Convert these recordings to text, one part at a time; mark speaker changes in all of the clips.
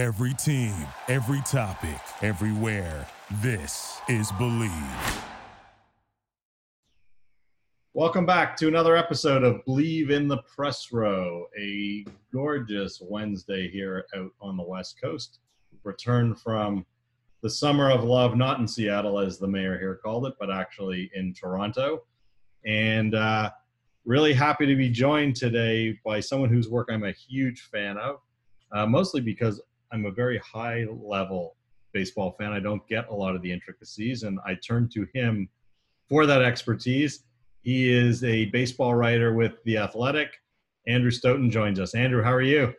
Speaker 1: Every team, every topic, everywhere. This is Believe.
Speaker 2: Welcome back to another episode of Believe in the Press Row, a gorgeous Wednesday here out on the West Coast. Return from the summer of love, not in Seattle as the mayor here called it, but actually in Toronto. And uh, really happy to be joined today by someone whose work I'm a huge fan of, uh, mostly because I'm a very high level baseball fan. I don't get a lot of the intricacies, and I turn to him for that expertise. He is a baseball writer with The Athletic. Andrew Stoeten joins us. Andrew, how are you?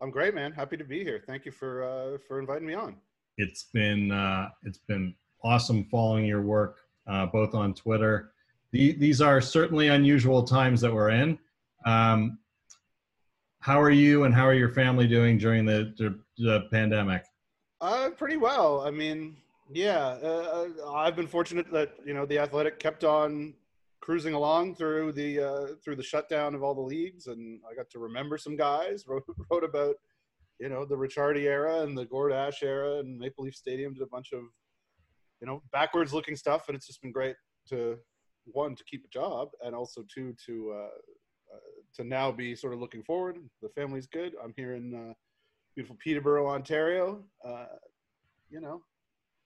Speaker 3: I'm great, man. Happy to be here. Thank you for uh, for inviting me on.
Speaker 2: It's been uh, it's been awesome following your work uh, both on Twitter. The, these are certainly unusual times that we're in. Um, how are you and how are your family doing during the, the, the pandemic?
Speaker 3: Uh, pretty well. I mean, yeah, uh, I've been fortunate that you know the Athletic kept on cruising along through the uh, through the shutdown of all the leagues, and I got to remember some guys. wrote wrote about you know the Ricciardi era and the Gord Ash era, and Maple Leaf Stadium did a bunch of you know backwards looking stuff, and it's just been great to one to keep a job, and also two to uh, uh, to now be sort of looking forward. The family's good. I'm here in uh, beautiful Peterborough, Ontario. Uh, you know,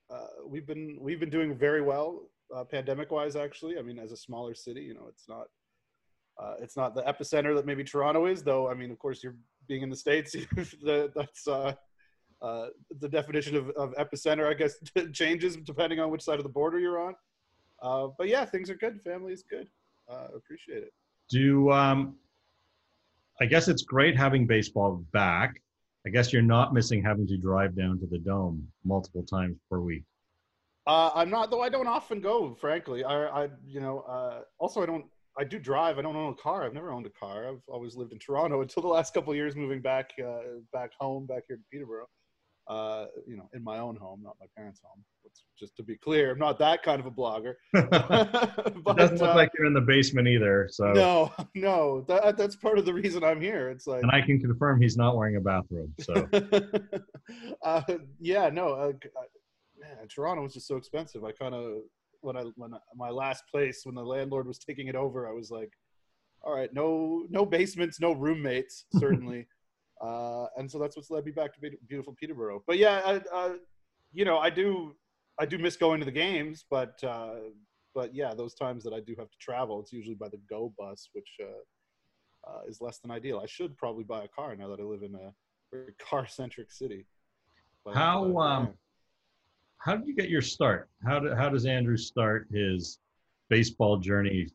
Speaker 3: uh, we've been we've been doing very well uh, pandemic wise. Actually, I mean, as a smaller city, you know, it's not uh, it's not the epicenter that maybe Toronto is, though. I mean, of course, you're being in the states. that's uh, uh, the definition of, of, epicenter, I guess, changes depending on which side of the border you're on. But yeah, things are good. Family is good. Uh, appreciate it.
Speaker 2: Do um, I guess it's great having baseball back. I guess you're not missing having to drive down to the dome multiple times per week.
Speaker 3: Uh, I'm not, though. I don't often go. Frankly, I, I you know, uh, also I don't. I do drive. I don't own a car. I've never owned a car. I've always lived in Toronto until the last couple years, moving back, uh, back home, back here to Peterborough. Uh, you know, in my own home, not my parents' home. just to be clear, I'm not that kind of a blogger.
Speaker 2: but, it doesn't look uh, like you're in the basement either. So
Speaker 3: no, no, that, that's part of the reason I'm here. It's like,
Speaker 2: and I can confirm he's not wearing a bathrobe. So
Speaker 3: uh, yeah, no, uh, man, Toronto was just so expensive. I kind of when I when I, my last place when the landlord was taking it over, I was like, all right, no no basements, no roommates, certainly. And so that's what's led me back to beautiful Peterborough. But yeah, I, uh, you know, I do I do miss going to the games, but uh, but yeah, those times that I do have to travel, it's usually by the Go bus, which uh, uh, is less than ideal. I should probably buy a car now that I live in a very car centric city.
Speaker 2: But, how um, how did you get your start? How do, how does Andrew start his baseball journey?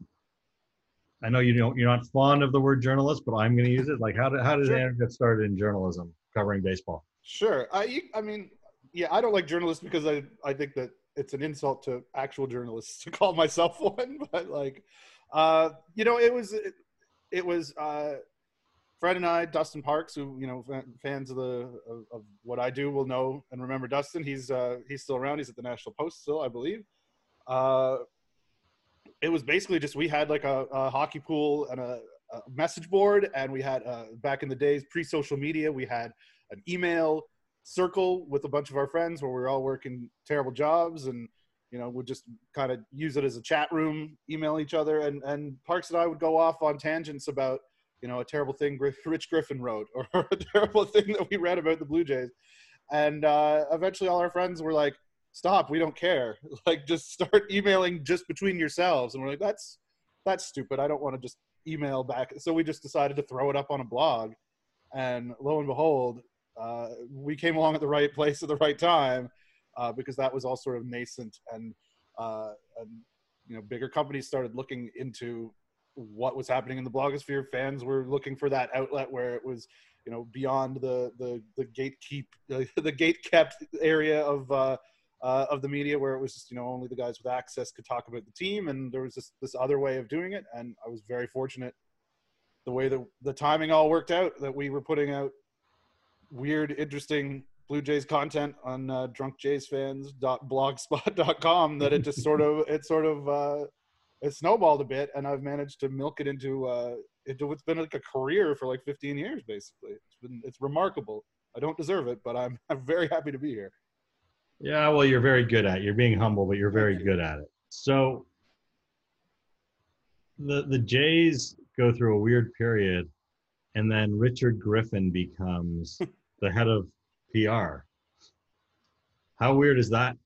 Speaker 2: I know you don't you're not fond of the word journalist, but I'm going to use it. Like how did how did sure. Get started in journalism covering baseball?
Speaker 3: Sure. I I mean, yeah, I don't like journalists because I I think that it's an insult to actual journalists to call myself one. But like, uh, you know, it was it, it was uh, Fred and I, Dustin Parks, who you know fans of the of, of, what I do will know and remember Dustin. He's uh, he's still around. He's at the National Post still, I believe. Uh, it was basically just we had like a, a hockey pool and a, a, message board, and we had uh, back in the days pre-social media, we had an email circle with a bunch of our friends where we were all working terrible jobs and you know would just kind of use it as a chat room, email each other, and and Parks and I would go off on tangents about you know, a terrible thing Rich Griffin wrote or a terrible thing that we read about the Blue Jays. And uh, eventually all our friends were like, stop, we don't care. Like just start emailing just between yourselves. And we're like, that's, that's stupid. I don't want to just email back. So we just decided to throw it up on a blog. And lo and behold, uh, we came along at the right place at the right time uh, because that was all sort of nascent and, uh, and you know bigger companies started looking into what was happening in the blogosphere. Fans were looking for that outlet where it was, you know, beyond the the the gatekeep the, the gate kept area of uh, of the media where it was just you know only the guys with access could talk about the team, and there was this this other way of doing it. And I was very fortunate the way that the timing all worked out that we were putting out weird, interesting Blue Jays content on uh, drunkjaysfans.blogspot.com that it just sort of it sort of uh, it snowballed a bit, and I've managed to milk it into uh, into what's been like a career for like 15 years, basically. It's been it's remarkable. I don't deserve it, but I'm I'm very happy to be here.
Speaker 2: Yeah, well, you're very good at it. You're being humble, but you're very good at it. So the the Jays go through a weird period, and then Richard Griffin becomes the head of PR. How weird is that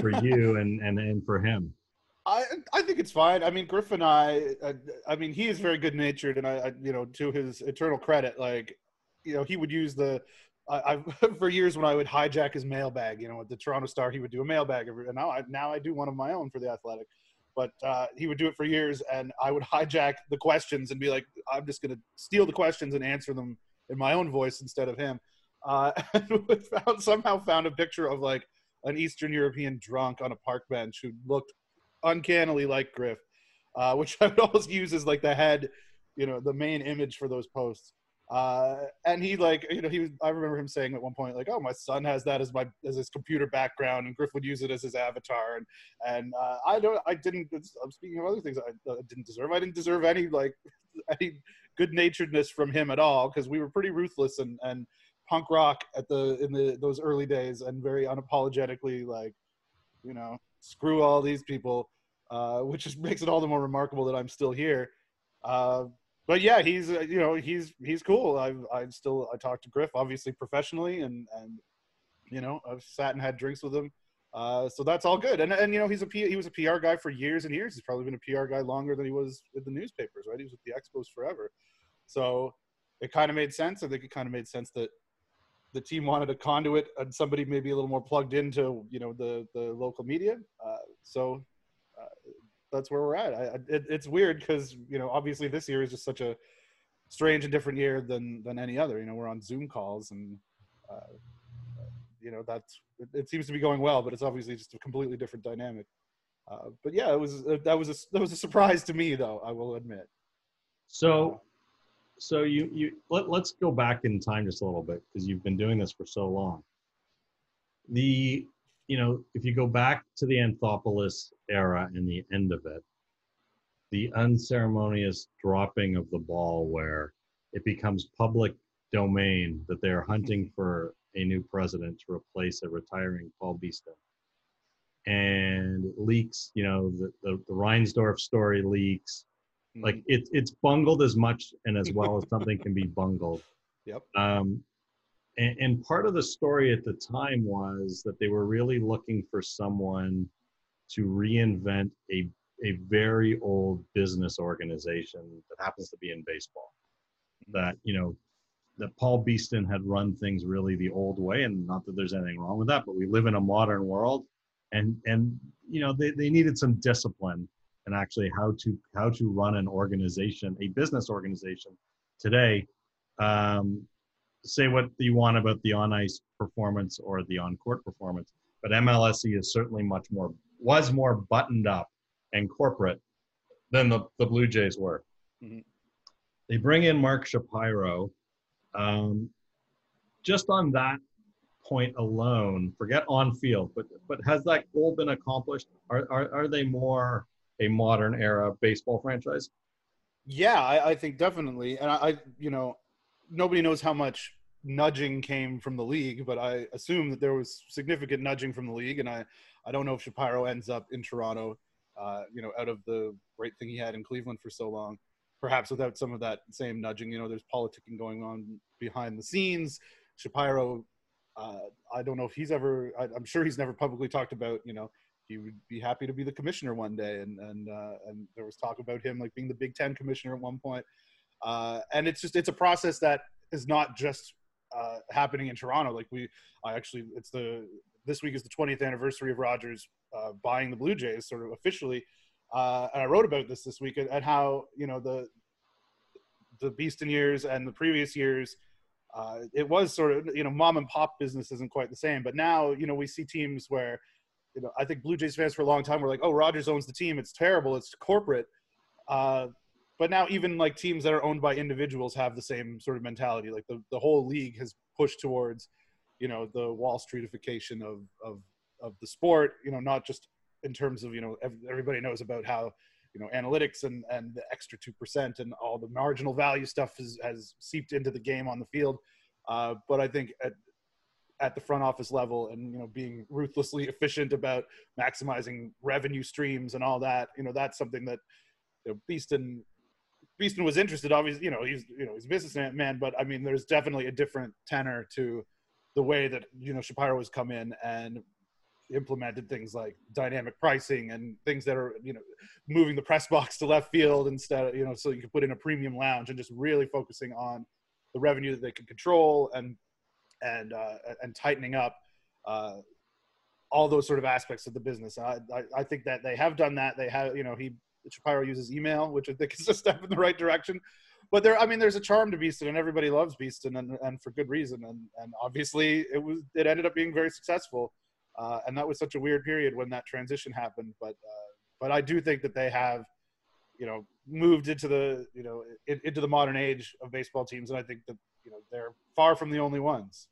Speaker 2: for you and and and for him?
Speaker 3: I I think it's fine. I mean, Griffin, I, I I mean, he is very good natured, and I, I you know to his eternal credit, like you know he would use the I, I, for years when I would hijack his mailbag, you know, at the Toronto Star, he would do a mailbag every, and now I, now I do one of my own for the Athletic, but uh, he would do it for years, and I would hijack the questions and be like, I'm just going to steal the questions and answer them in my own voice instead of him. Uh, and found, somehow found a picture of like an Eastern European drunk on a park bench who looked uncannily like Griff, uh, which I would always use as like the head, you know, the main image for those posts. Uh, and he like you know he was I remember him saying at one point like oh my son has that as my as his computer background and Griff would use it as his avatar and and uh, I don't I didn't I'm speaking of other things I, I didn't deserve I didn't deserve any like any good naturedness from him at all because we were pretty ruthless and and punk rock at the in the those early days and very unapologetically like you know screw all these people uh, which just makes it all the more remarkable that I'm still here. But yeah, he's uh, you know he's he's cool. I've I still I talked to Griff obviously professionally and and you know I've sat and had drinks with him. Uh, so that's all good. And and you know he's a P, he was a PR guy for years and years. He's probably been a PR guy longer than he was with the newspapers. Right, he was with the Expos forever. So it kind of made sense. I think it kind of made sense that the team wanted a conduit and somebody maybe a little more plugged into you know the the local media. Uh, so that's where we're at. I, it, it's weird because you know obviously this year is just such a strange and different year than than any other. You know we're on Zoom calls and uh, you know that's it, it, seems to be going well, but it's obviously just a completely different dynamic. Uh, but yeah, it was uh, that was a that was a surprise to me though. I will admit.
Speaker 2: So, so you you let, let's go back in time just a little bit because you've been doing this for so long. The you know, if you go back to the Anthopoulos era and the end of it, the unceremonious dropping of the ball where it becomes public domain that they're hunting for a new president to replace a retiring Paul Beeston. And leaks, you know, the, the, the Reinsdorf story leaks. Mm-hmm. Like it, it's bungled as much and as well as something can be bungled.
Speaker 3: Yep.
Speaker 2: Um, and, and part of the story at the time was that they were really looking for someone to reinvent a a very old business organization that happens to be in baseball. That you know, that Paul Beeston had run things really the old way, and not that there's anything wrong with that, but we live in a modern world, and and you know they, they needed some discipline and actually how to how to run an organization, a business organization today. Um, say what you want about the on ice performance or the on court performance, but MLSE is certainly much more was more buttoned up and corporate than the, the Blue Jays were. Mm-hmm. They bring in Mark Shapiro. Um, just on that point alone, forget on field, but but has that goal been accomplished? Are are, are they more a modern era baseball franchise?
Speaker 3: Yeah, I, I think definitely, and I, I, you know, nobody knows how much nudging came from the league, but I assume that there was significant nudging from the league, and I, I don't know if Shapiro ends up in Toronto, uh, you know, out of the great thing he had in Cleveland for so long, perhaps without some of that same nudging. You know, there's politicking going on behind the scenes. Shapiro, uh, I don't know if he's ever. I, am sure he's never publicly talked about. You know, he would be happy to be the commissioner one day, and and uh, and there was talk about him like being the Big Ten commissioner at one point. Uh, and it's just it's a process that is not just uh, happening in Toronto. Like we, I actually, it's the this week is the 20th anniversary of Rogers uh, buying the Blue Jays, sort of officially. Uh, and I wrote about this this week and how you know the the Beeston years and the previous years. Uh, it was sort of you know mom and pop business isn't quite the same, but now you know we see teams where you know I think Blue Jays fans for a long time were like, oh Rogers owns the team, it's terrible, it's corporate. But now even like teams that are owned by individuals have the same sort of mentality. Like the, the whole league has pushed towards, you know, the Wall Streetification of, of, of the sport, you know, not just in terms of, you know, everybody knows about how, you know, analytics and, and the extra 2% and all the marginal value stuff has, has seeped into the game on the field. Uh, but I think at at the front office level and you know being ruthlessly efficient about maximizing revenue streams and all that, you know that's something that you know, Beeston Beeston was interested. Obviously, you know he's you know he's a businessman, but I mean there's definitely a different tenor to the way that you know Shapiro has come in and implemented things like dynamic pricing and things that are you know moving the press box to left field instead of you know so you can put in a premium lounge and just really focusing on the revenue that they can control and and uh, and tightening up uh, all those sort of aspects of the business. I, I, I think that they have done that. They have you know he Shapiro uses email, which I think is a step in the right direction. But there, I mean, there's a charm to Beeston, and everybody loves Beeston, and, and for good reason. And and obviously, it was it ended up being very successful. Uh, and that was such a weird period when that transition happened. But uh, but I do think that they have, you know, moved into the you know in, into the modern age of baseball teams, and I think that you know they're far from the only ones.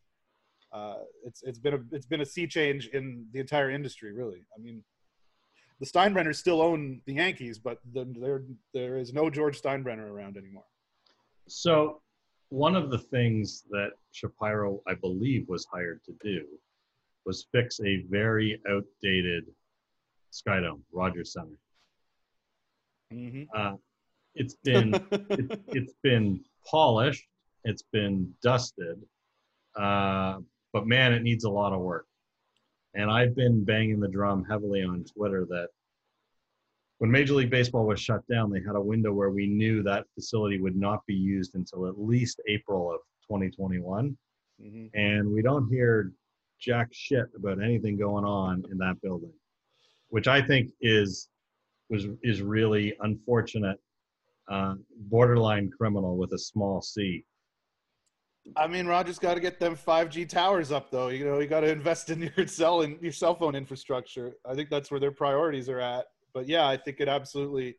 Speaker 3: Uh, it's it's been a it's been a sea change in the entire industry, really. I mean, the Steinbrenners still own the Yankees, but the, there there is no George Steinbrenner around anymore.
Speaker 2: So, one of the things that Shapiro, I believe, was hired to do was fix a very outdated Skydome, Rogers Center.
Speaker 3: Mm-hmm.
Speaker 2: Uh, it's been it, it's been polished, it's been dusted, uh, but man, it needs a lot of work. And I've been banging the drum heavily on Twitter that when Major League Baseball was shut down, they had a window where we knew that facility would not be used until at least April of 2021.
Speaker 3: Mm-hmm.
Speaker 2: And we don't hear jack shit about anything going on in that building, which I think is was is really unfortunate, uh, borderline criminal with a small c.
Speaker 3: I mean, Rogers got to get them 5G towers up, though. You know, you got to invest in your cell and your cell phone infrastructure. I think that's where their priorities are at. But yeah, I think it absolutely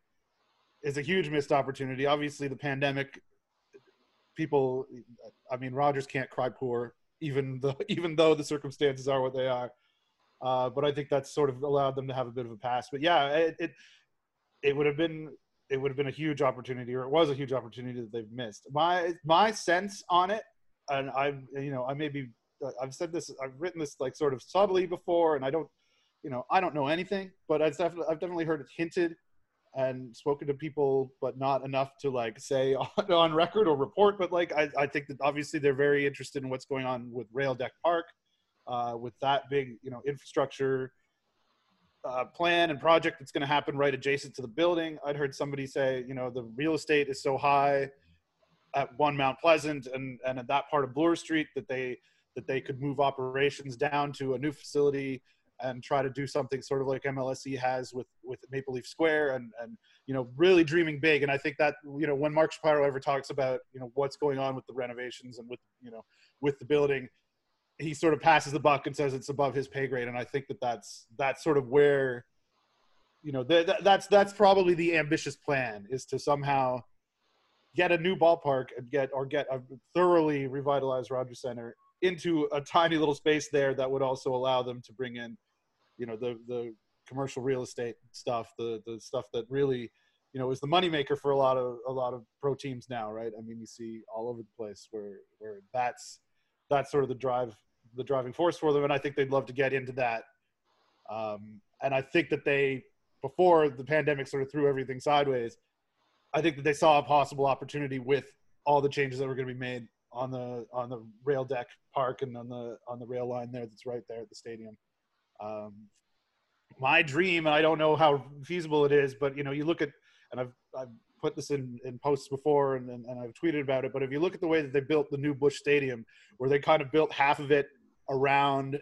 Speaker 3: is a huge missed opportunity. Obviously, the pandemic, people. I mean, Rogers can't cry poor even though even though the circumstances are what they are. Uh, but I think that's sort of allowed them to have a bit of a pass. But yeah, it, it it, would have been it would have been a huge opportunity, or it was a huge opportunity that they've missed. My my sense on it, and I you know I may be I've said this I've written this like sort of subtly before, and I don't you know I don't know anything, but I've definitely I've definitely heard it hinted and spoken to people, but not enough to like say on, on record or report. But like, I, I, think that obviously they're very interested in what's going on with Rail Deck Park, uh, with that big, you know, infrastructure uh, plan and project that's going to happen right adjacent to the building. I'd heard somebody say, you know, the real estate is so high at one Mount Pleasant and, and at that part of Bloor Street that they, that they could move operations down to a new facility and try to do something sort of like MLSE has with with Maple Leaf Square and and you know really dreaming big. And I think that you know when Mark Shapiro ever talks about you know what's going on with the renovations and with you know with the building, he sort of passes the buck and says it's above his pay grade. And I think that that's that's sort of where you know th- th- that's that's probably the ambitious plan is to somehow get a new ballpark and get or get a thoroughly revitalized Rogers Center into a tiny little space there that would also allow them to bring in you know the the commercial real estate stuff, the the stuff that really you know is the moneymaker for a lot of a lot of pro teams now, right? I mean, you see all over the place where where that's that's sort of the drive the driving force for them, and I think they'd love to get into that. Um, and I think that they before the pandemic sort of threw everything sideways, I think that they saw a possible opportunity with all the changes that were going to be made on the on the rail deck park and on the on the rail line there that's right there at the stadium. Um, my dream, and I don't know how feasible it is, but you know, you look at, and I've, I've put this in, in posts before and, and, and I've tweeted about it, but if you look at the way that they built the new Busch Stadium, where they kind of built half of it around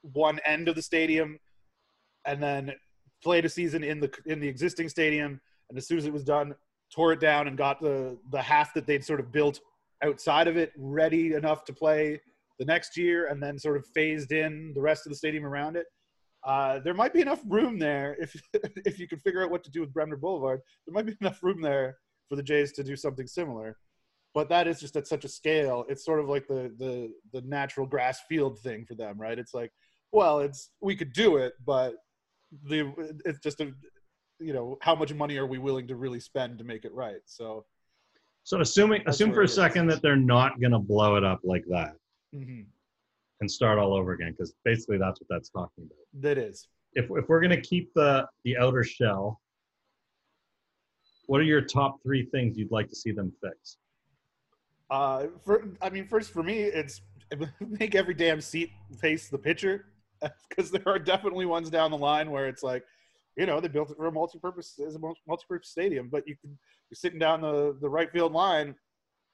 Speaker 3: one end of the stadium and then played a season in the in the existing stadium and as soon as it was done tore it down and got the the half that they'd sort of built outside of it ready enough to play the next year and then sort of phased in the rest of the stadium around it. Uh, there might be enough room there if if you could figure out what to do with Bremner Boulevard. There might be enough room there for the Jays to do something similar, but that is just at such a scale. It's sort of like the the the natural grass field thing for them, right? It's like, well, it's we could do it, but the it's just a you know how much money are we willing to really spend to make it right? So
Speaker 2: So assuming assume for a second that they're not going to blow it up like that
Speaker 3: hmm
Speaker 2: and start all over again, because basically that's what that's talking about.
Speaker 3: That is.
Speaker 2: If if we're going to keep the the outer shell, what are your top three things you'd like to see them fix?
Speaker 3: Uh, for I mean, first for me, it's make every damn seat face the pitcher, because there are definitely ones down the line where it's like, you know, they built it for a multi-purpose as a multi-purpose stadium, but you can you're sitting down the the right field line,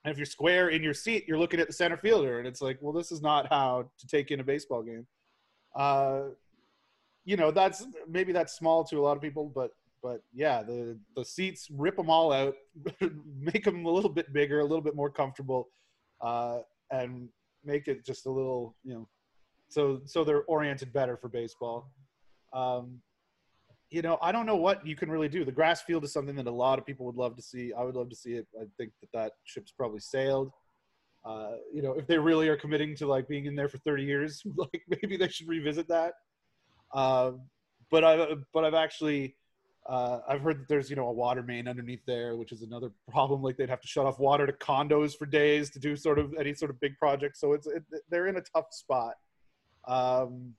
Speaker 3: and if you're square in your seat, you're looking at the center fielder, and it's like, well, this is not how to take in a baseball game. Uh, you know, that's maybe that's small to a lot of people, but but yeah, the the seats rip them all out, make them a little bit bigger, a little bit more comfortable, uh, and make it just a little, you know, so so they're oriented better for baseball. Um, you know, I don't know what you can really do. The grass field is something that a lot of people would love to see. I would love to see it. I think that that ship's probably sailed. Uh, you know, if they really are committing to like being in there for 30 years, like maybe they should revisit that. Um, but I, but I've actually, uh, I've heard that there's you know a water main underneath there, which is another problem. Like they'd have to shut off water to condos for days to do sort of any sort of big project. So it's it, they're in a tough spot. Um,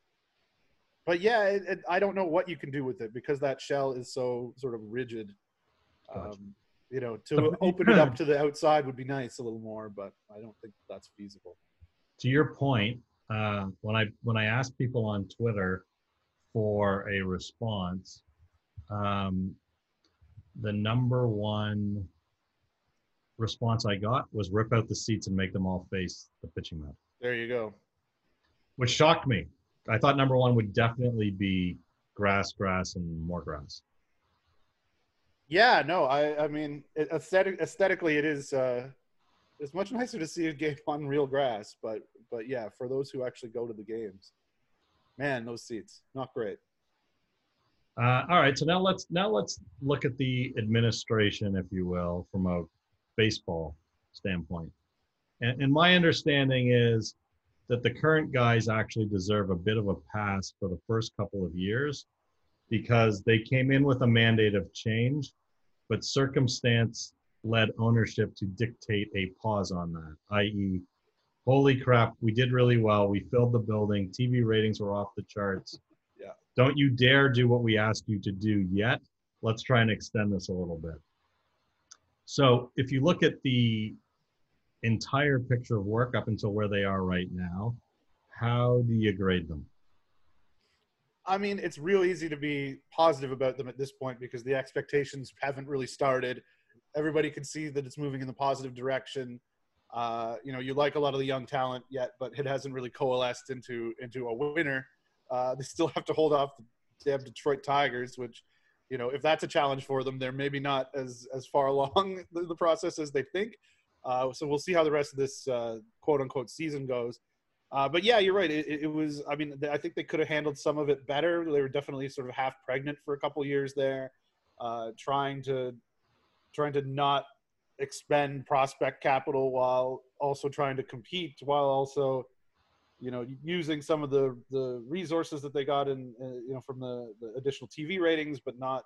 Speaker 3: but yeah, it, it, I don't know what you can do with it because that shell is so sort of rigid. Um, you know, to
Speaker 2: So-
Speaker 3: open it up to the outside would be nice a little more, but I don't think that's feasible.
Speaker 2: To your point, uh, when I when I asked people on Twitter for a response, um, the number one response I got was rip out the seats and make them all face the pitching mound,
Speaker 3: There you go.
Speaker 2: which shocked me. I thought number one would definitely be grass, grass, and more grass.
Speaker 3: Yeah, no, I, I mean, aesthetic, aesthetically, it is. Uh, it's much nicer to see a game on real grass, but but yeah, for those who actually go to the games, man, those seats not great.
Speaker 2: Uh, all right, so now let's now let's look at the administration, if you will, from a baseball standpoint. And, and my understanding is that the current guys actually deserve a bit of a pass for the first couple of years because they came in with a mandate of change, but circumstance led ownership to dictate a pause on that, i.e., holy crap, we did really well. We filled the building. TV ratings were off the charts.
Speaker 3: Yeah.
Speaker 2: Don't you dare do what we asked you to do yet. Let's try and extend this a little bit. So if you look at the entire picture of work up until where they are right now, how do you grade them?
Speaker 3: I mean, it's real easy to be positive about them at this point because the expectations haven't really started. Everybody can see that it's moving in the positive direction. Uh, you know, you like a lot of the young talent yet, but it hasn't really coalesced into into a winner. Uh, they still have to hold off the damn Detroit Tigers, which, you know, if that's a challenge for them, they're maybe not as as far along the, the process as they think. Uh, so we'll see how the rest of this uh, quote unquote season goes. Uh, but yeah, you're right. It, it- was. I mean, I think they could have handled some of it better. They were definitely sort of half pregnant for a couple years there, uh, trying to trying to not expend prospect capital while also trying to compete, while also, you know, using some of the the resources that they got in, uh, you know, from the, the additional TV ratings, but not,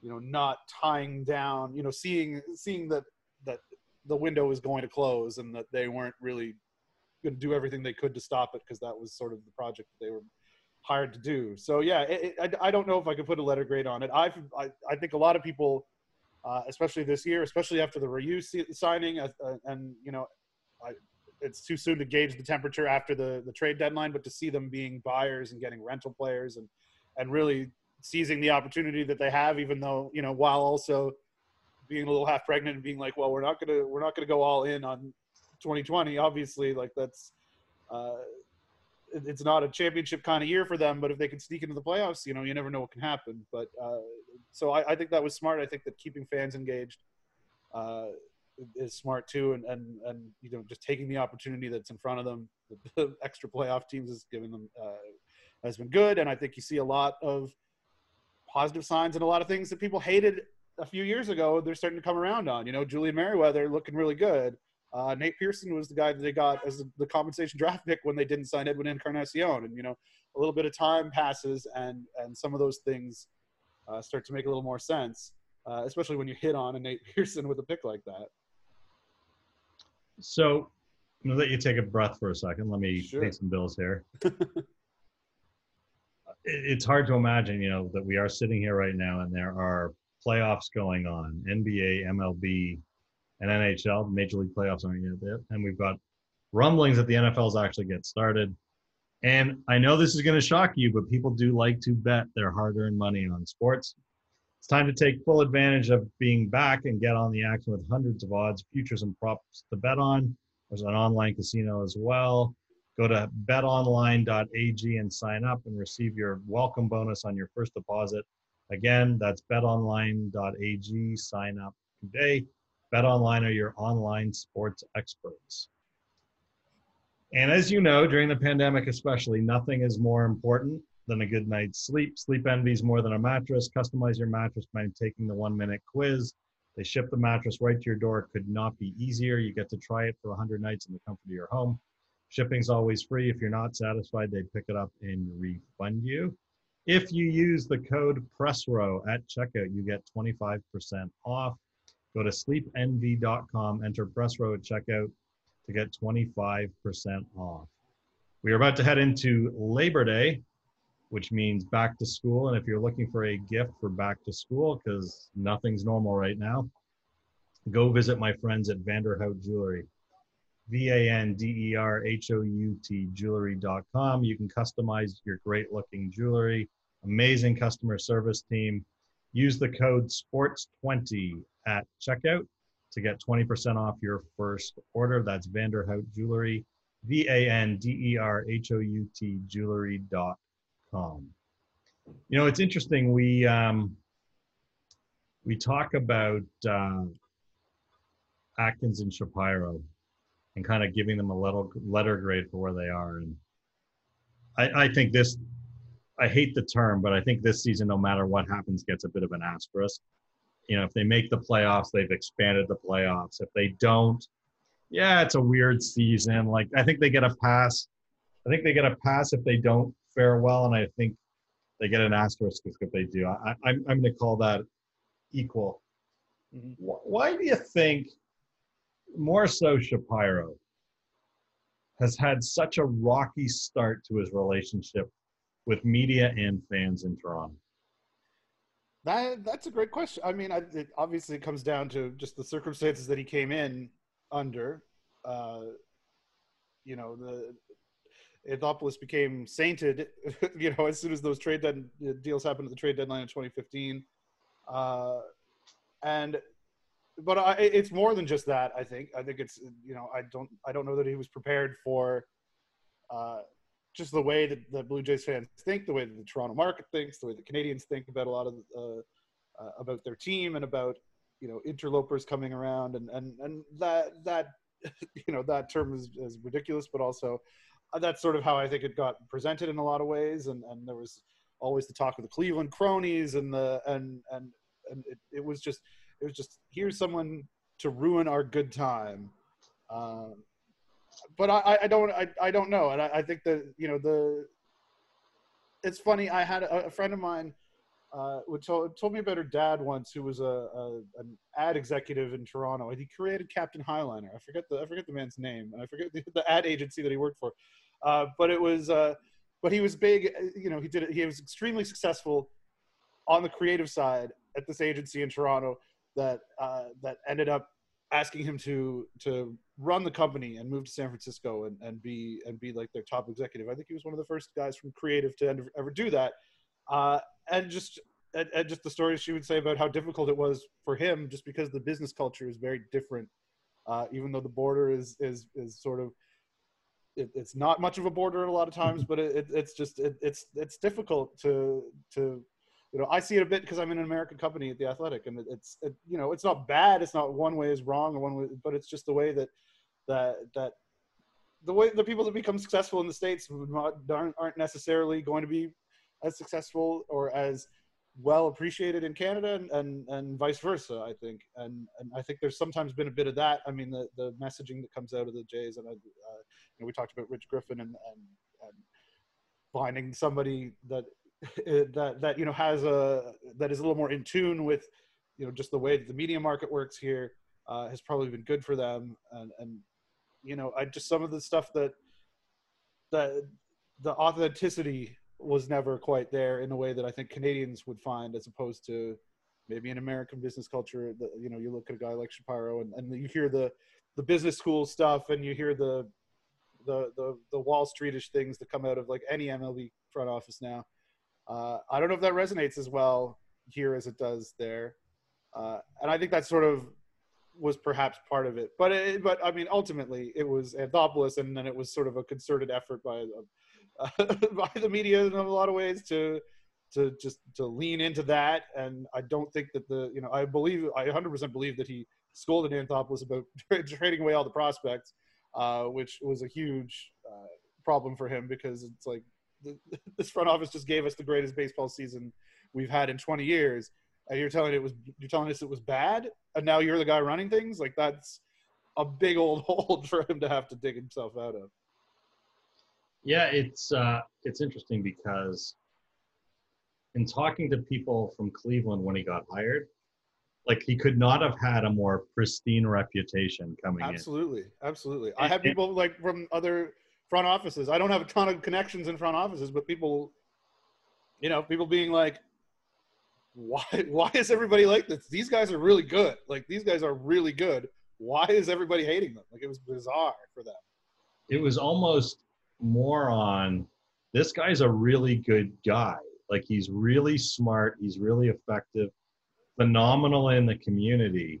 Speaker 3: you know, not tying down. You know, seeing seeing that that the window was going to close and that they weren't really going to do everything they could to stop it because that was sort of the project that they were hired to do. So yeah, it, it, I, I don't know if I could put a letter grade on it. I've, I I think a lot of people, uh, especially this year, especially after the Ryu si- signing, uh, uh, and you know, I, it's too soon to gauge the temperature after the the trade deadline, but to see them being buyers and getting rental players and and really seizing the opportunity that they have, even though you know, while also being a little half pregnant and being like, well, we're not gonna we're not gonna go all in on 2020 obviously like that's uh it- it's not a championship kind of year for them but if they can sneak into the playoffs you know you never know what can happen. But uh so i, I think that was smart. I think that keeping fans engaged uh is smart too. And and and you know just taking the opportunity that's in front of them the extra playoff teams is giving them uh has been good. And i think you see a lot of positive signs and a lot of things that people hated a few years ago they're starting to come around on you know julian merryweather looking really good uh, Nate Pearson was the guy that they got as the, the compensation draft pick when they didn't sign Edwin Encarnacion. And, you know, a little bit of time passes and, and some of those things uh, start to make a little more sense, uh, especially when you hit on a Nate Pearson with a pick like that.
Speaker 2: So I'm gonna let you take a breath for a second. Let me
Speaker 3: Sure.
Speaker 2: pay some bills here. It's hard to imagine, you know, that we are sitting here right now and there are playoffs going on, NBA, MLB, and NHL. Major League playoffs and we've got rumblings that the NFL's actually get started. And I know this is going to shock you, but people do like to bet their hard-earned money on sports. It's time to take full advantage of being back and get on the action with hundreds of odds, futures, and props to bet on. There's an online casino as well. Go to betonline.ag and sign up and receive your welcome bonus on your first deposit. Again, that's betonline.ag. Sign up today. BetOnline are your online sports experts. And as you know, during the pandemic especially, nothing is more important than a good night's sleep. Sleep Envy's more than a mattress. Customize your mattress by taking the one minute quiz. They ship the mattress right to your door. Could not be easier. You get to try it for 100 nights in the comfort of your home. Shipping's always free. If you're not satisfied, they pick it up and refund you. If you use the code PRESSROW at checkout, you get 25% off. Go to sleepenvy.com, enter PRESSROW at checkout to get 25% off. We are about to head into Labor Day, which means back to school. And if you're looking for a gift for back to school, because nothing's normal right now, go visit my friends at Vanderhout Jewelry. V A N D E R H O U T jewelry.com. You can customize your great looking jewelry. Amazing customer service team. Use the code SPORTS20 at checkout to get 20% off your first order. That's Vanderhout Jewelry, V A N D E R H O U T jewelry.com. You know, it's interesting. We, um, we talk about uh, Atkins and Shapiro and kind of giving them a little letter grade for where they are. And I, I think this, I hate the term, but I think this season, no matter what happens, gets a bit of an asterisk. You know, if they make the playoffs, they've expanded the playoffs. If they don't, yeah, it's a weird season. Like I think they get a pass. I think they get a pass if they don't fare well, and I think they get an asterisk if they do. I, I'm I'm going to call that equal.
Speaker 3: Mhm.
Speaker 2: Why do you think more so Shapiro has had such a rocky start to his relationship with media and fans in Toronto?
Speaker 3: That that's a great question. I mean, I, it obviously comes down to just the circumstances that he came in under. Uh, you know, the Anthopoulos became sainted. You know, as soon as those trade dead, deals happened at the trade deadline in 2015, uh, and but I, it's more than just that. I think. I think it's you know I don't I don't know that he was prepared for. Uh, just the way that the Blue Jays fans think, the way that the Toronto market thinks, the way the Canadians think about a lot of uh, uh, about their team and about you know interlopers coming around, and and and that that you know that term is, is ridiculous, but also uh, that's sort of how I think it got presented in a lot of ways, and and there was always the talk of the Cleveland cronies and the and and and it, it was just it was just here's someone to ruin our good time. Um, but I, I don't I, I don't know, and I, I think that you know the. It's funny. I had a, a friend of mine, uh, who told told me about her dad once, who was a, a an ad executive in Toronto, and he created Captain Highliner. I forget the I forget the man's name, and I forget the, the ad agency that he worked for, uh, but it was uh, but he was big. uh, You know, he did it. He was extremely successful on the creative side at this agency in Toronto that uh, that ended up asking him to to run the company and move to San Francisco and, and be and be like their top executive. I think he was one of the first guys from creative to ever, do that. Uh, and just and, and just the stories she would say about how difficult it was for him, just because the business culture is very different. Uh, even though the border is is is sort of it, it's not much of a border a lot of times, but it, it, it's just it, it's it's difficult to to you know I see it a bit because I'm in an American company at the Athletic, and it, it's it, you know it's not bad. It's not one way is wrong or one way, but it's just the way that that that the way the people that become successful in the states aren't, aren't necessarily going to be as successful or as well appreciated in Canada and, and, and vice versa, I think. And, and I think there's sometimes been a bit of that. I mean, the, the messaging that comes out of the Jays and, uh, you know, we talked about Rich Griffin and, and, and finding somebody that, that, that, you know, has a, that is a little more in tune with, you know, just the way the media market works here uh, has probably been good for them. And, and you know, I just some of the stuff that the the authenticity was never quite there in a way that I think Canadians would find, as opposed to maybe in American business culture. That you know, you look at a guy like Shapiro, and, and you hear the the business school stuff, and you hear the the the the Wall Streetish things that come out of like any MLB front office now. Uh, I don't know if that resonates as well here as it does there, uh, and I think that's sort of was perhaps part of it. But it, but I mean, ultimately, it was Anthopoulos, and then it was sort of a concerted effort by uh, by the media in a lot of ways to to just to lean into that. And I don't think that the you know I believe I 100% believe that he scolded Anthopoulos about trading away all the prospects, uh, which was a huge uh, problem for him because it's like the, this front office just gave us the greatest baseball season we've had in 20 years and you're telling it was you're telling us it was bad and now you're the guy running things? Like that's a big old hole for him to have to dig himself out of.
Speaker 2: Yeah it's uh it's interesting because in talking to people from cleveland when he got hired like he could not have had a more pristine reputation coming
Speaker 3: absolutely, in. Absolutely. Absolutely. I have people like from other front offices. I don't have a ton of connections in front offices but people you know people being like why why is everybody like this? These guys are really good. Like these guys are really good. Why is everybody hating them? Like it was bizarre for them.
Speaker 2: It was almost more on this guy's a really good guy. Like he's really smart, he's really effective, phenomenal in the community.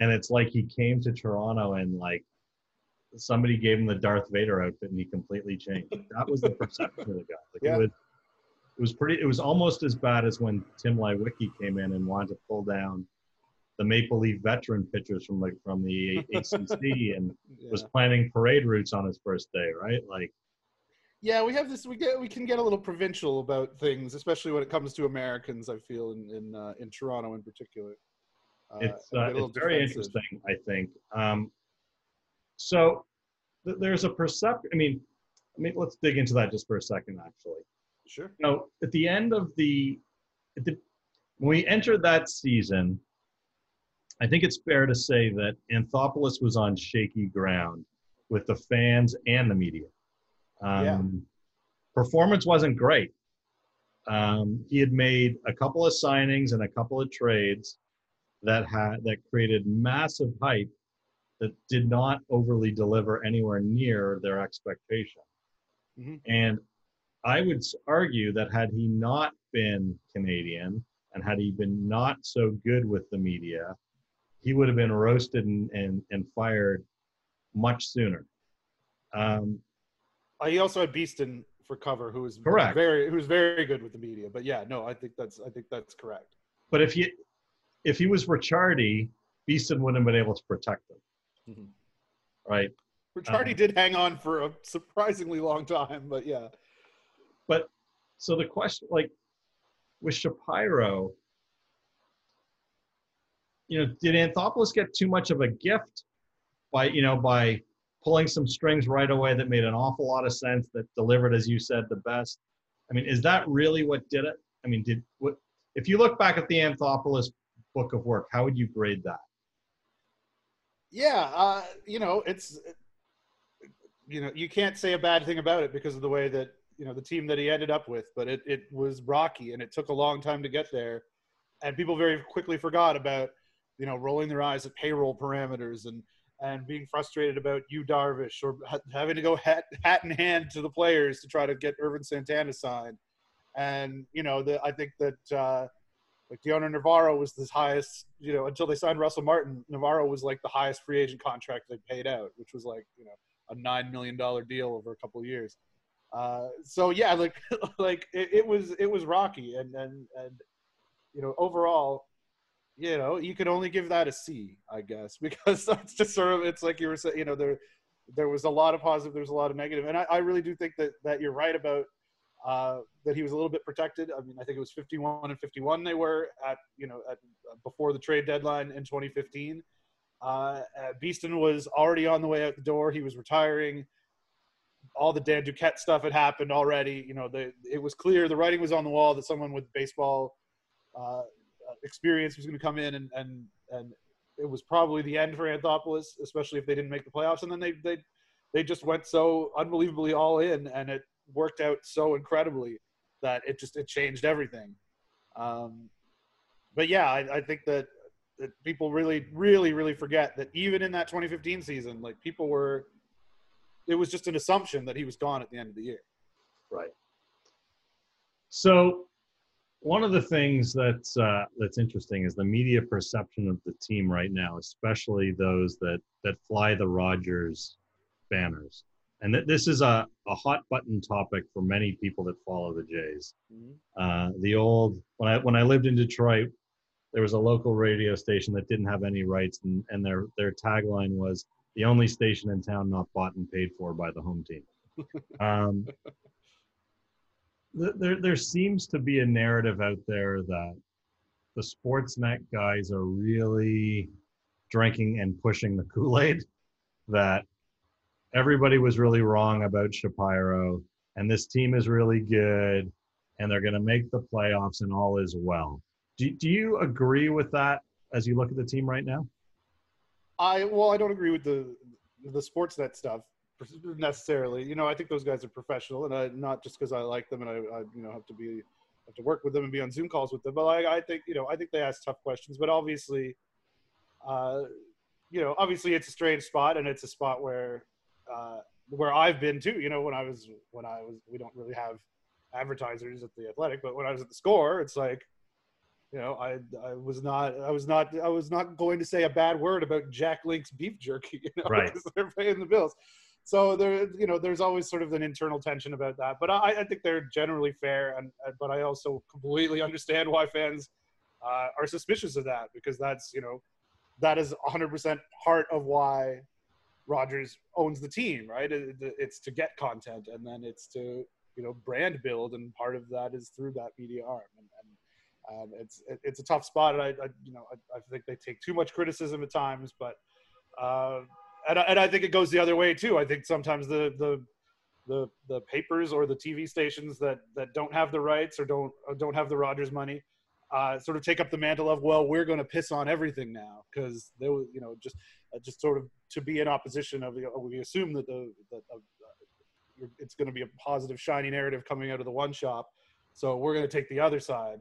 Speaker 2: And it's like he came to Toronto and like somebody gave him the Darth Vader outfit and he completely changed. That was the perception of the guy. Like yeah. it was it was pretty. It was almost as bad as when Tim Leiweke came in and wanted to pull down the Maple Leaf veteran pitchers from like from the ACC and yeah. was planning parade routes on his first day, right? Like,
Speaker 3: yeah, we have this. We get we can get a little provincial about things, especially when it comes to Americans. I feel in in uh, in Toronto in particular.
Speaker 2: Uh, it's uh, it's very interesting. I think. Um, so th- there's a perception. I mean, I mean, let's dig into that just for a second, actually.
Speaker 3: Sure.
Speaker 2: Now, at the end of the, the when we entered that season, I think it's fair to say that Anthopoulos was on shaky ground with the fans and the media. Um, yeah. Performance wasn't great. Um, he had made a couple of signings and a couple of trades that had that created massive hype that did not overly deliver anywhere near their expectation. Mm-hmm. And I would argue that had he not been Canadian and had he been not so good with the media, he would have been roasted and, and, and fired much sooner. Um,
Speaker 3: uh, he also had Beeston for cover, who was
Speaker 2: correct.
Speaker 3: very who was very good with the media. But yeah, no, I think that's I think that's correct.
Speaker 2: But if he if he was Ricciardi, Beeston wouldn't have been able to protect him. Mm-hmm. Right.
Speaker 3: Ricciardi um, did hang on for a surprisingly long time, but yeah.
Speaker 2: But so the question, like with Shapiro, you know, did Anthopoulos get too much of a gift by, you know, by pulling some strings right away that made an awful lot of sense that delivered, as you said, the best? I mean, is that really what did it? I mean, did what if you look back at the Anthopoulos book of work, how would you grade that?
Speaker 3: Yeah, uh, you know, it's you know, you can't say a bad thing about it because of the way that you know the team that he ended up with, but it, it was rocky and it took a long time to get there, and people very quickly forgot about you know rolling their eyes at payroll parameters and and being frustrated about Yu Darvish or having to go hat, hat in hand to the players to try to get Ervin Santana signed, and you know the, I think that. Uh, like Dioner Navarro was the highest, you know, until they signed Russell Martin. Navarro was like the highest free agent contract they paid out, which was like, you know, a nine million dollar deal over a couple of years. Uh, so yeah, like like it, it, was it was rocky, and and and you know overall, you know you can only give that a C, I guess, because that's just sort of it's like you were saying, you know there there was a lot of positive, there's a lot of negative, and I, I really do think that that you're right about uh, that he was a little bit protected. I mean, I think it was 51 and 51 they were at you know at before the trade deadline in 2015. Uh, Beeston was already on the way out the door. He was retiring all the Dan Duquette stuff had happened already. You know, the, it was clear the writing was on the wall that someone with baseball uh, experience was going to come in and and and it was probably the end for Anthopoulos, especially if they didn't make the playoffs. And then they they they just went so unbelievably all in, and it worked out so incredibly that it just it changed everything. Um, but yeah, I, I think that that people really, really, really forget that even in that 2015 season, like people were, it was just an assumption that he was gone at the end of the year.
Speaker 2: Right. So, one of the things that's uh, that's interesting is the media perception of the team right now, especially those that that fly the Rogers banners, and th- this is a, a hot button topic for many people that follow the Jays. Mm-hmm. Uh, the old when I when I lived in Detroit, there was a local radio station that didn't have any rights, and, and their their tagline was the only station in town not bought and paid for by the home team. Um, there, there seems to be a narrative out there that the Sportsnet guys are really drinking and pushing the Kool Aid. That everybody was really wrong about Shapiro, and this team is really good, and they're going to make the playoffs, and all is well. Do, do you agree with that as you look at the team right now?
Speaker 3: I well, I don't agree with the the Sportsnet stuff necessarily. You know, I think those guys are professional, and I, not just because I like them and I, I, you know have to be have to work with them and be on Zoom calls with them. But like, I think you know, I think they ask tough questions. But obviously, uh, you know, obviously it's a strange spot, and it's a spot where uh, where I've been too. You know, when I was when I was, we don't really have advertisers at the Athletic, but when I was at the Score, it's like you know, I I was not I was not I was not going to say a bad word about Jack Link's beef jerky, you know,
Speaker 2: right.
Speaker 3: because they're paying the bills so there you know there's always sort of an internal tension about that but i, I think they're generally fair and but i also completely understand why fans uh, are suspicious of that because that's you know that is 100% part of why rogers owns the team right it, it's to get content and then it's to you know brand build and part of that is through that media arm and, um, it's it, it's a tough spot. And I, I you know I, I, think they take too much criticism at times but uh, and and I think it goes the other way too. I think sometimes the the the the papers or the TV stations that that don't have the rights or don't or don't have the Rogers money uh, sort of take up the mantle of well we're going to piss on everything now because they were you know just uh, just sort of to be in opposition of we assume that the that uh, it's going to be a positive shiny narrative coming out of the one shop. So we're going to take the other side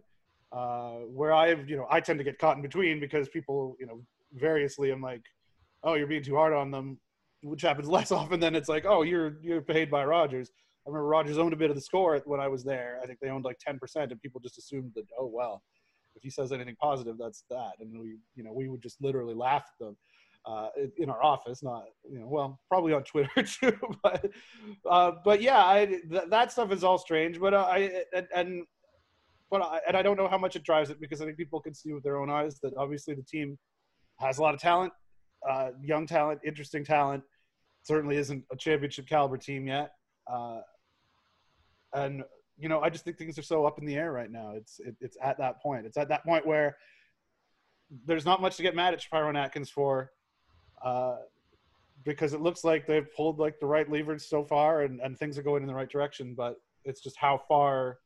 Speaker 3: uh, where I've, you know I tend to get caught in between because people you know variously I'm like oh, you're being too hard on them, which happens less often than it's like, oh, you're you're paid by Rogers. I remember Rogers owned a bit of the score when I was there. I think they owned like 10%, and people just assumed that, oh, well, if he says anything positive, that's that. And we, you know, we would just literally laugh at them uh, in our office, not, you know, well, probably on Twitter too. but, uh, but yeah, I, th- that stuff is all strange. But uh, I, and, and but I, and I don't know how much it drives it because I think people can see with their own eyes that obviously the team has a lot of talent uh, young talent, interesting talent. Certainly isn't a championship caliber team yet. Uh, and you know, I just think things are so up in the air right now. It's it, it's at that point. It's at that point where there's not much to get mad at Shapiro and Atkins for, uh, because it looks like they've pulled like the right levers so far, and and things are going in the right direction. But it's just how far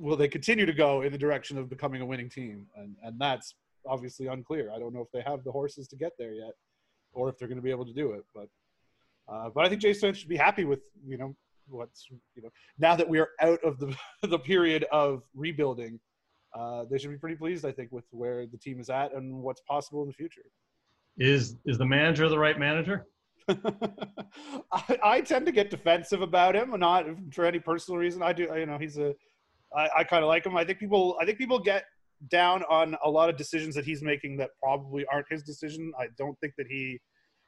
Speaker 3: will they continue to go in the direction of becoming a winning team, and and that's obviously unclear. I don't know if they have the horses to get there yet, or if they're going to be able to do it. But uh, but I think Jason should be happy with you know what's you know now that we are out of the the period of rebuilding. Uh, they should be pretty pleased, I think, with where the team is at and what's possible in the future.
Speaker 2: Is is the manager the right manager?
Speaker 3: I, I, tend to get defensive about him, not for any personal reason. I do, you know, he's a. I, I kind of like him. I think people. I think people get down on a lot of decisions that he's making that probably aren't his decision. I don't think that he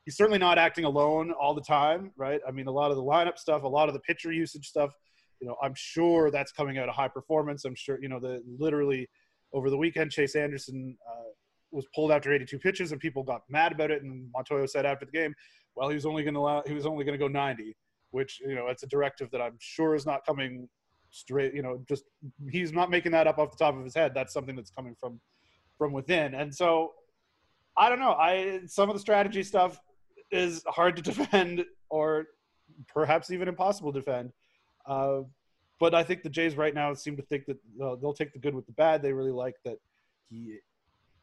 Speaker 3: he's certainly not acting alone all the time, right? I mean, a lot of the lineup stuff, a lot of the pitcher usage stuff, you know, I'm sure that's coming out of high performance. I'm sure, you know, the literally over the weekend, Chase Anderson uh, was pulled after 82 pitches, and people got mad about it. And Montoyo said after the game, well, he was only going to allow, he was only going to go 90, which you know, it's a directive that I'm sure is not coming straight you know just he's not making that up off the top of his head that's something that's coming from from within and so i don't know i some of the strategy stuff is hard to defend or perhaps even impossible to defend uh, but i think the jays right now seem to think that uh, they'll take the good with the bad they really like that he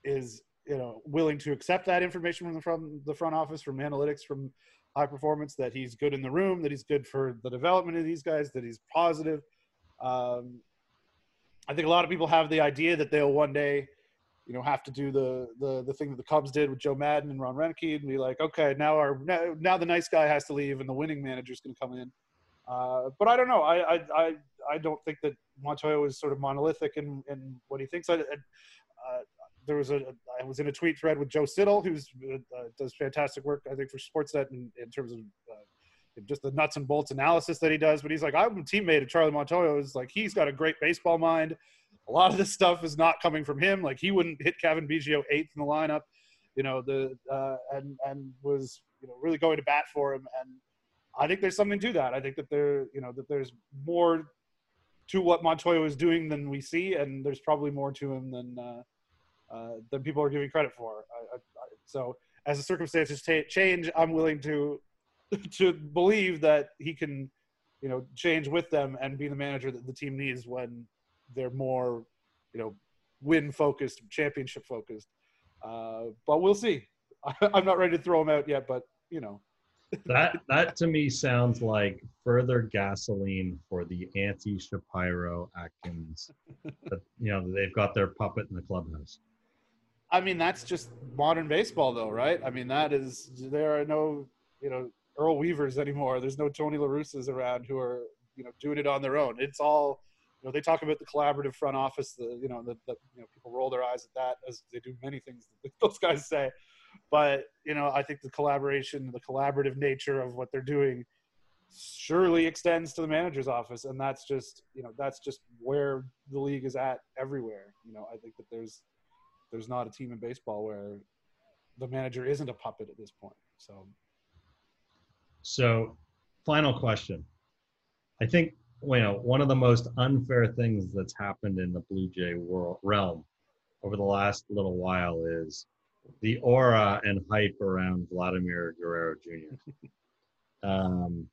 Speaker 3: is you know willing to accept that information from the from the front office, from analytics, from high performance. That he's good in the room, that he's good for the development of these guys, that he's positive. Um, I think a lot of people have the idea that they'll one day, you know, have to do the the the thing that the Cubs did with Joe Maddon and Ron Roenicke and be like, okay, now our now, now the nice guy has to leave and the winning manager is going to come in. Uh, but I don't know. I, I I I don't think that Montoyo is sort of monolithic in, in what he thinks. I, uh, there was a I was in a tweet thread with Joe Siddall, who uh, does fantastic work I think for Sportsnet in, in terms of just the nuts and bolts analysis that he does. But he's like, I'm a teammate of Charlie Montoyo. Is like he's got a great baseball mind. A lot of this stuff is not coming from him. Like he wouldn't hit Cavan Biggio eighth in the lineup, you know, the uh, and and was you know really going to bat for him. And I think there's something to that. I think that there you know that there's more to what Montoyo is doing than we see, and there's probably more to him than uh, uh, than people are giving credit for. I, I, I, so as the circumstances t- change, I'm willing to to believe that he can, you know, change with them and be the manager that the team needs when they're more, you know, win focused, championship focused. Uh, but we'll see. I'm not ready to throw him out yet, but you know,
Speaker 2: that that to me sounds like further gasoline for the anti Shapiro Atkins. that, you know, they've got their puppet in the clubhouse.
Speaker 3: I mean, that's just modern baseball, though, right? I mean, that is there are no you know Earl Weavers anymore. There's no Tony La Russas around who are you know doing it on their own. It's all you know. They talk about the collaborative front office. The you know the, you know people roll their eyes at that as they do many things those guys say but you know i think the collaboration the collaborative nature of what they're doing surely extends to the manager's office and that's just you know that's just where the league is at everywhere you know i think that there's there's not a team in baseball where the manager isn't a puppet at this point so
Speaker 2: so final question i think you know one of the most unfair things that's happened in the blue jay world realm over the last little while is the aura and hype around Vladimir Guerrero Jr. um,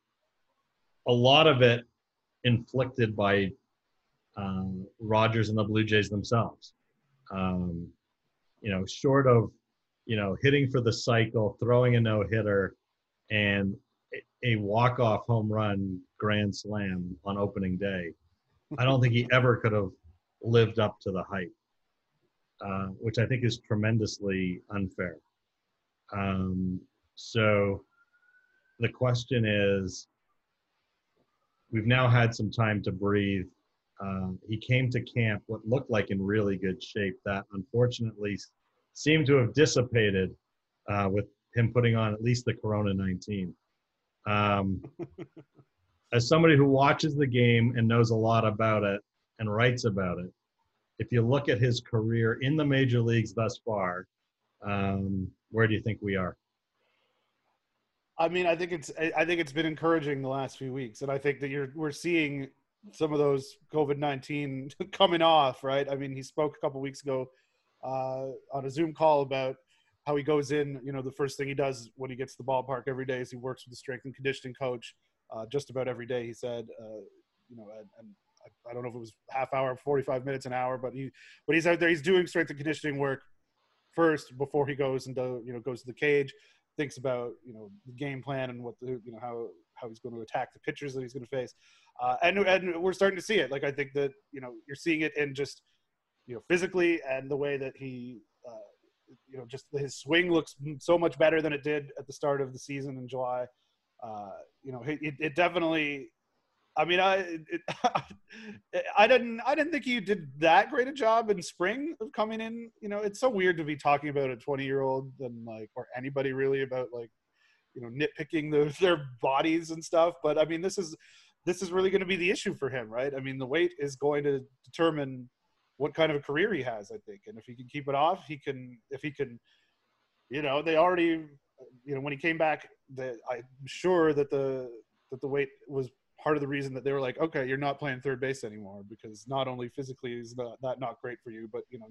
Speaker 2: a lot of it inflicted by um, Rogers and the Blue Jays themselves. Um, you know, short of you know hitting for the cycle, throwing a no hitter, and a walk off home run grand slam on opening day, I don't think he ever could have lived up to the hype. Uh, which I think is tremendously unfair. Um, so the question is we've now had some time to breathe. Um, he came to camp what looked like in really good shape that unfortunately seemed to have dissipated uh, with him putting on at least the Corona 19. Um, as somebody who watches the game and knows a lot about it and writes about it, if you look at his career in the major leagues thus far, um, where do you think we are?
Speaker 3: I mean, I think it's I think it's been encouraging the last few weeks, and I think that you're we're seeing some of those COVID nineteen coming off. Right? I mean, he spoke a couple weeks ago uh, on a Zoom call about how he goes in. You know, the first thing he does when he gets to the ballpark every day is he works with the strength and conditioning coach. Uh, just about every day, he said. Uh, you know, and, and I don't know if it was half hour, 45 minutes, an hour, but he, but he's out there, he's doing strength and conditioning work first before he goes and you know, goes to the cage, thinks about, you know, the game plan and what the, you know, how, how he's going to attack the pitchers that he's going to face. Uh, and, and we're starting to see it. Like, I think that, you know, you're seeing it in just, you know, physically and the way that he, you know, just his swing looks so much better than it did at the start of the season in July. Uh, you know, it, it definitely I mean, I it, I didn't I didn't think you did that great a job in spring of coming in. You know, it's so weird to be talking about a 20 year old and like or anybody really about like you know nitpicking the, their bodies and stuff. But I mean, this is this is really going to be the issue for him, right? I mean, the weight is going to determine what kind of a career he has, I think, and if he can keep it off, he can. If he can, you know, they already, you know, when he came back, that I'm sure that the that the weight was part of the reason that they were like, okay, you're not playing third base anymore because not only physically is that, not great for you, but you know,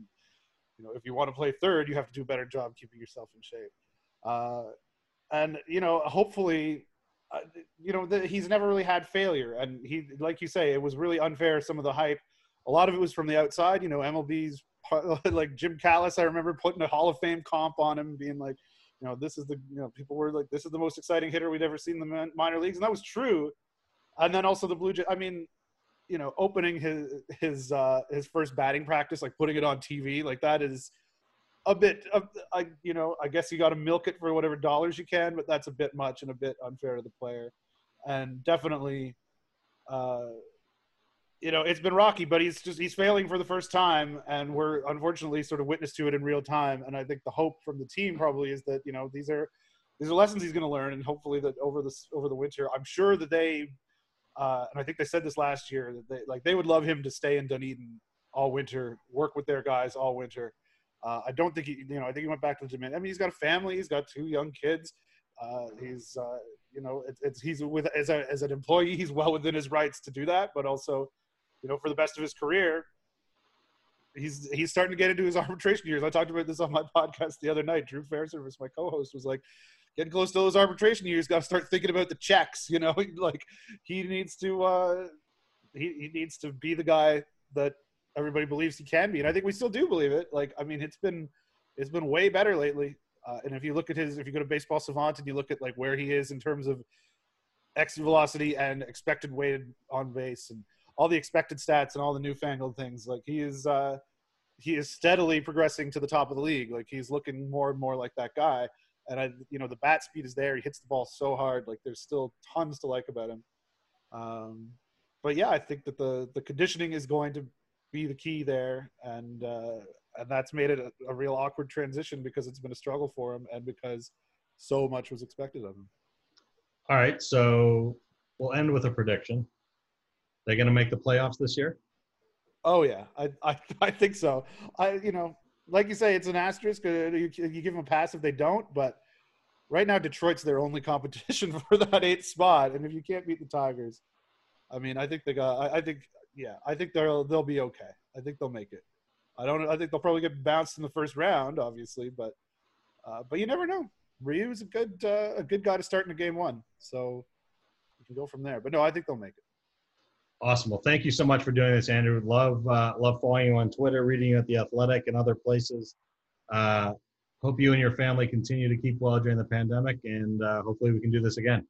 Speaker 3: you know, if you want to play third, you have to do a better job keeping yourself in shape. Uh, and you know, hopefully, uh, you know, the, he's never really had failure, and he, like you say, it was really unfair. Some of the hype, a lot of it was from the outside. You know, MLB's like Jim Callis. I remember putting a Hall of Fame comp on him, being like, you know, this is the you know people were like, this is the most exciting hitter we'd ever seen in the minor leagues, and that was true. And then also the Blue Jay. I mean, you know, opening his his uh, his first batting practice, like putting it on TV, like that is a bit. Of, I you know, I guess you got to milk it for whatever dollars you can, but that's a bit much and a bit unfair to the player, and definitely. Uh, you know, it's been rocky, but he's just he's failing for the first time, and we're unfortunately sort of witness to it in real time. And I think the hope from the team probably is that you know these are these are lessons he's going to learn, and hopefully that over this over the winter, I'm sure that they, uh, and I think they said this last year that they like they would love him to stay in Dunedin all winter, work with their guys all winter. Uh, I don't think he, you know, I think he went back to the gym. I mean, he's got a family, he's got two young kids. Uh, he's, uh, you know, it's, it's he's with as a as an employee, he's well within his rights to do that, but also you know, for the best of his career, he's he's starting to get into his arbitration years. I talked about this on my podcast the other night. Drew Fairservice, my co-host, was like, getting close to those arbitration years, got to start thinking about the checks. You know, like he needs to uh, he he needs to be the guy that everybody believes he can be, and I think we still do believe it. Like, I mean, it's been it's been way better lately. Uh, and if you look at his, if you go to Baseball Savant and you look at like where he is in terms of exit velocity and expected weighted on base and all the expected stats and all the newfangled things. Like he is, uh, he is steadily progressing to the top of the league. Like he's looking more and more like that guy. And I, you know, the bat speed is there. He hits the ball so hard. Like there's still tons to like about him. Um, but yeah, I think that the the conditioning is going to be the key there, and uh, and that's made it a, a real awkward transition because it's been a struggle for him, and because so much was expected of him.
Speaker 4: All right, so we'll end with a prediction. They going to make the playoffs this year?
Speaker 3: Oh yeah, I, I I think so. I you know, like you say, it's an asterisk. Uh, you, you give them a pass if they don't, but right now Detroit's their only competition for that eighth spot, and if you can't beat the Tigers, I mean, I think they got. I, I think yeah, I think they'll they'll be okay. I think they'll make it. I don't. I think they'll probably get bounced in the first round, obviously, but uh, but you never know. Ryu is a good uh, a good guy to start in a game one, so you can go from there. But no, I think they'll make it.
Speaker 4: Awesome. Well, thank you so much for doing this, Andrew. Love uh, love following you on Twitter, reading you at the Athletic and other places. Uh, hope you and your family continue to keep well during the pandemic, and uh, hopefully we can do this again.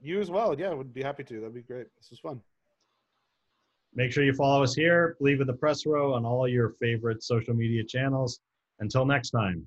Speaker 3: You as well. Yeah, would be happy to. That'd be great. This was fun.
Speaker 4: Make sure you follow us here, Bleav in the Press Row, on all your favorite social media channels. Until next time.